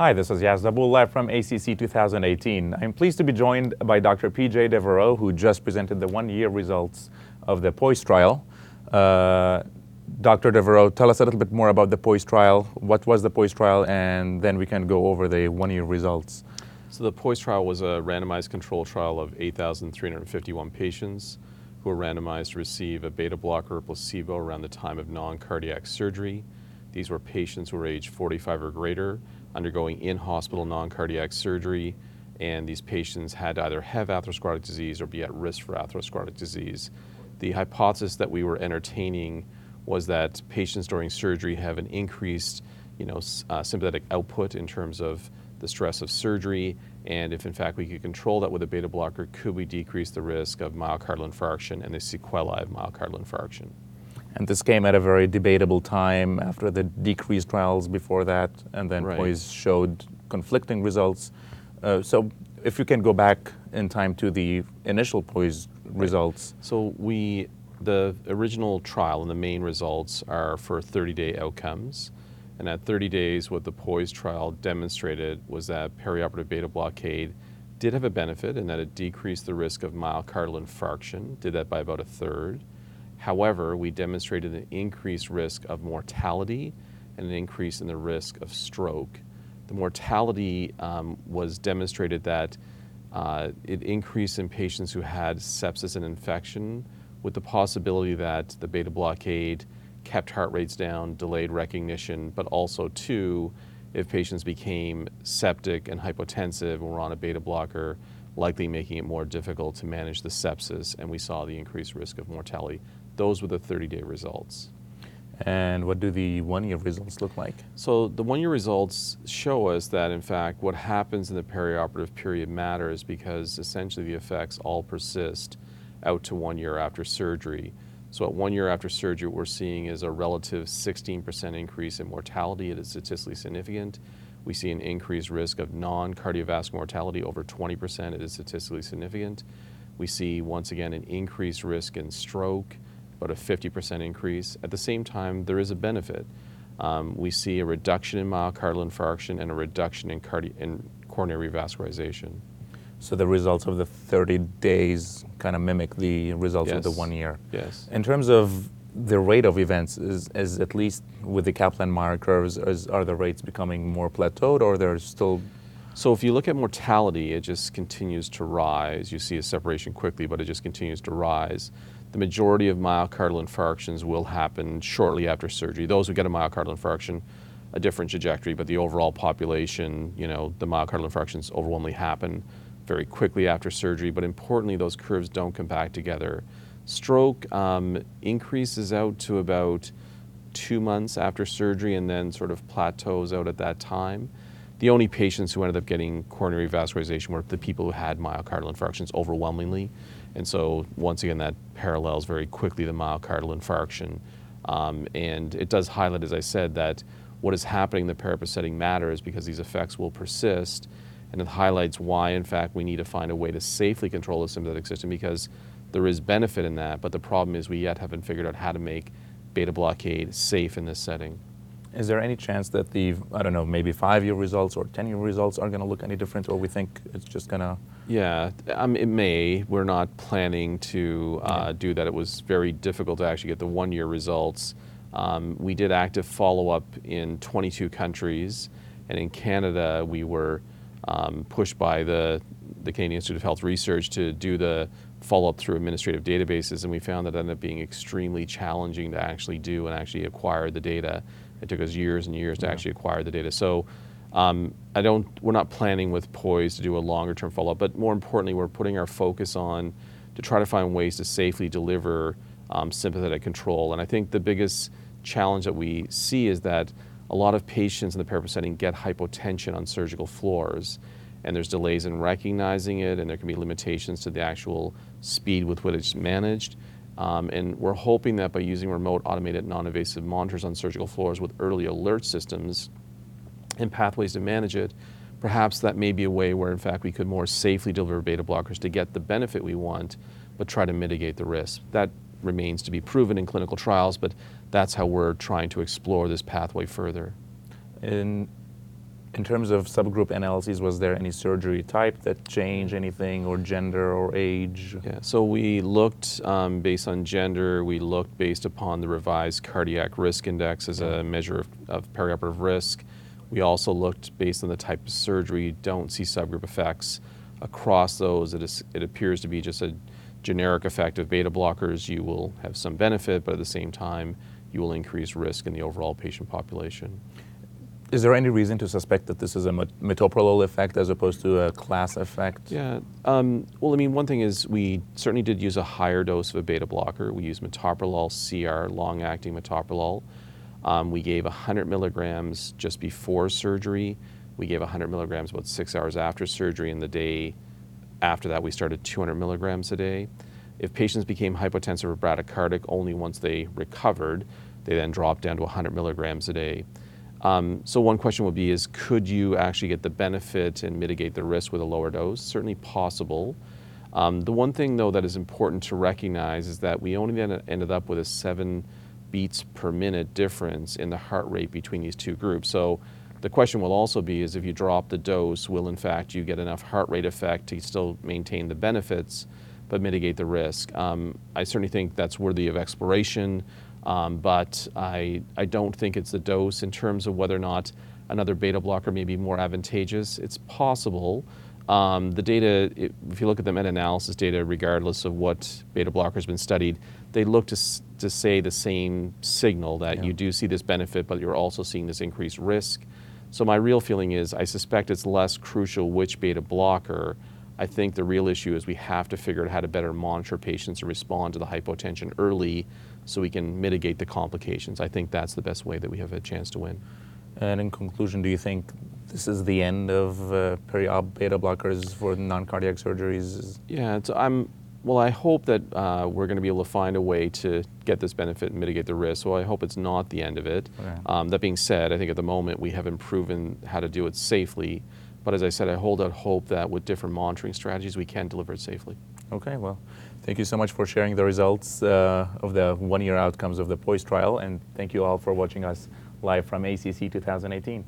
Hi, this is Yaz Dabul live from ACC 2018. I'm pleased to be joined by Dr. PJ Devereaux, who just presented the one-year results of the POISE trial. Uh, Dr. Devereaux, tell us a little bit more about the POISE trial. What was the POISE trial? And then we can go over the one-year results. So the POISE trial was a randomized control trial of 8,351 patients who were randomized to receive a beta blocker or placebo around the time of non-cardiac surgery. These were patients who were age 45 or greater undergoing in-hospital non-cardiac surgery, and these patients had to either have atherosclerotic disease or be at risk for atherosclerotic disease. The hypothesis that we were entertaining was that patients during surgery have an increased you know, uh, sympathetic output in terms of the stress of surgery, and if in fact we could control that with a beta blocker, could we decrease the risk of myocardial infarction and the sequelae of myocardial infarction? And this came at a very debatable time after the DECREASE trials before that, and then right. POISE showed conflicting results. Uh, so if you can go back in time to the initial POISE results. So we, the original trial and the main results are for 30-day outcomes. And at 30 days, what the POISE trial demonstrated was that perioperative beta blockade did have a benefit in that it decreased the risk of myocardial infarction, did that by about a third. However, we demonstrated an increased risk of mortality and an increase in the risk of stroke. The mortality um, was demonstrated that uh, it increased in patients who had sepsis and infection with the possibility that the beta blockade kept heart rates down, delayed recognition, but also too, if patients became septic and hypotensive and were on a beta blocker, likely making it more difficult to manage the sepsis, and we saw the increased risk of mortality. Those were the 30-day results. And what do the one-year results look like? So the one-year results show us that, in fact, what happens in the perioperative period matters because essentially the effects all persist out to one year after surgery. So at one year after surgery, what we're seeing is a relative 16% increase in mortality. It is statistically significant. We see an increased risk of non-cardiovascular mortality over 20%. It is statistically significant. We see, once again, an increased risk in stroke, about a 50% increase. At the same time, there is a benefit. Um, we see a reduction in myocardial infarction and a reduction in, cardi- in coronary revascularization. So the results of the 30 days kind of mimic the results yes. of the one year. Yes. In terms of the rate of events, is, is at least with the Kaplan-Meier curves, is, are the rates becoming more plateaued or they're still so if you look at mortality, it just continues to rise. You see a separation quickly, but it just continues to rise the majority of myocardial infarctions will happen shortly after surgery. Those who get a myocardial infarction, a different trajectory, but the overall population, you know, the myocardial infarctions overwhelmingly happen very quickly after surgery, but importantly, those curves don't come back together. Stroke um, increases out to about two months after surgery and then sort of plateaus out at that time. The only patients who ended up getting coronary vascularization were the people who had myocardial infarctions overwhelmingly. And so once again, that parallels very quickly the myocardial infarction. Um, and it does highlight, as I said, that what is happening in the perioperative setting matters because these effects will persist. And it highlights why, in fact, we need to find a way to safely control the sympathetic system because there is benefit in that. But the problem is we yet haven't figured out how to make beta blockade safe in this setting. Is there any chance that the, I don't know, maybe five-year results or 10-year results are going to look any different, or we think it's just going to? Yeah, um, it may. We're not planning to uh, yeah. do that. It was very difficult to actually get the one-year results. Um, we did active follow-up in 22 countries, and in Canada, we were um, pushed by the, the Canadian Institute of Health Research to do the follow-up through administrative databases, and we found that ended up being extremely challenging to actually do and actually acquire the data. It took us years and years to yeah. actually acquire the data. So um, I don't, we're not planning with Poise to do a longer term follow-up, but more importantly, we're putting our focus on to try to find ways to safely deliver um, sympathetic control. And I think the biggest challenge that we see is that a lot of patients in the perioperative setting get hypotension on surgical floors and there's delays in recognizing it and there can be limitations to the actual speed with which it's managed. Um, and we're hoping that by using remote automated non-invasive monitors on surgical floors with early alert systems and pathways to manage it, perhaps that may be a way where in fact we could more safely deliver beta blockers to get the benefit we want, but try to mitigate the risk. That remains to be proven in clinical trials, but that's how we're trying to explore this pathway further. In In terms of subgroup analyses, was there any surgery type that changed anything, or gender, or age? Yeah, so we looked um, based on gender, we looked based upon the revised cardiac risk index as a measure of, of perioperative risk. We also looked based on the type of surgery, don't see subgroup effects. Across those, it, is, it appears to be just a generic effect of beta blockers. You will have some benefit, but at the same time, you will increase risk in the overall patient population. Is there any reason to suspect that this is a metoprolol effect as opposed to a class effect? Yeah. Um, well, I mean, one thing is we certainly did use a higher dose of a beta blocker. We used metoprolol CR, long-acting metoprolol. Um, we gave 100 milligrams just before surgery. We gave 100 milligrams about six hours after surgery, and the day after that, we started 200 milligrams a day. If patients became hypotensive or bradycardic only once they recovered, they then dropped down to 100 milligrams a day. Um, so one question would be is could you actually get the benefit and mitigate the risk with a lower dose? Certainly possible. Um, the one thing though that is important to recognize is that we only ended up with a seven beats per minute difference in the heart rate between these two groups. So the question will also be is if you drop the dose, will in fact you get enough heart rate effect to still maintain the benefits but mitigate the risk? Um, I certainly think that's worthy of exploration. Um, but I, I don't think it's the dose in terms of whether or not another beta blocker may be more advantageous. It's possible. Um, the data, if you look at the meta-analysis data, regardless of what beta blocker has been studied, they look to, to say the same signal that Yeah. you do see this benefit, but you're also seeing this increased risk. So my real feeling is I suspect it's less crucial which beta blocker. I think the real issue is we have to figure out how to better monitor patients and respond to the hypotension early so we can mitigate the complications. I think that's the best way that we have a chance to win. And in conclusion, do you think this is the end of uh, peri-op beta blockers for non-cardiac surgeries? Yeah, I'm, well, I hope that uh, we're going to be able to find a way to get this benefit and mitigate the risk. So I hope it's not the end of it. Okay. Um, that being said, I think at the moment we haven't proven how to do it safely. But as I said, I hold out hope that with different monitoring strategies, we can deliver it safely. Okay, well, thank you so much for sharing the results uh, of the one-year outcomes of the POISE trial, and thank you all for watching us live from ACC 2018.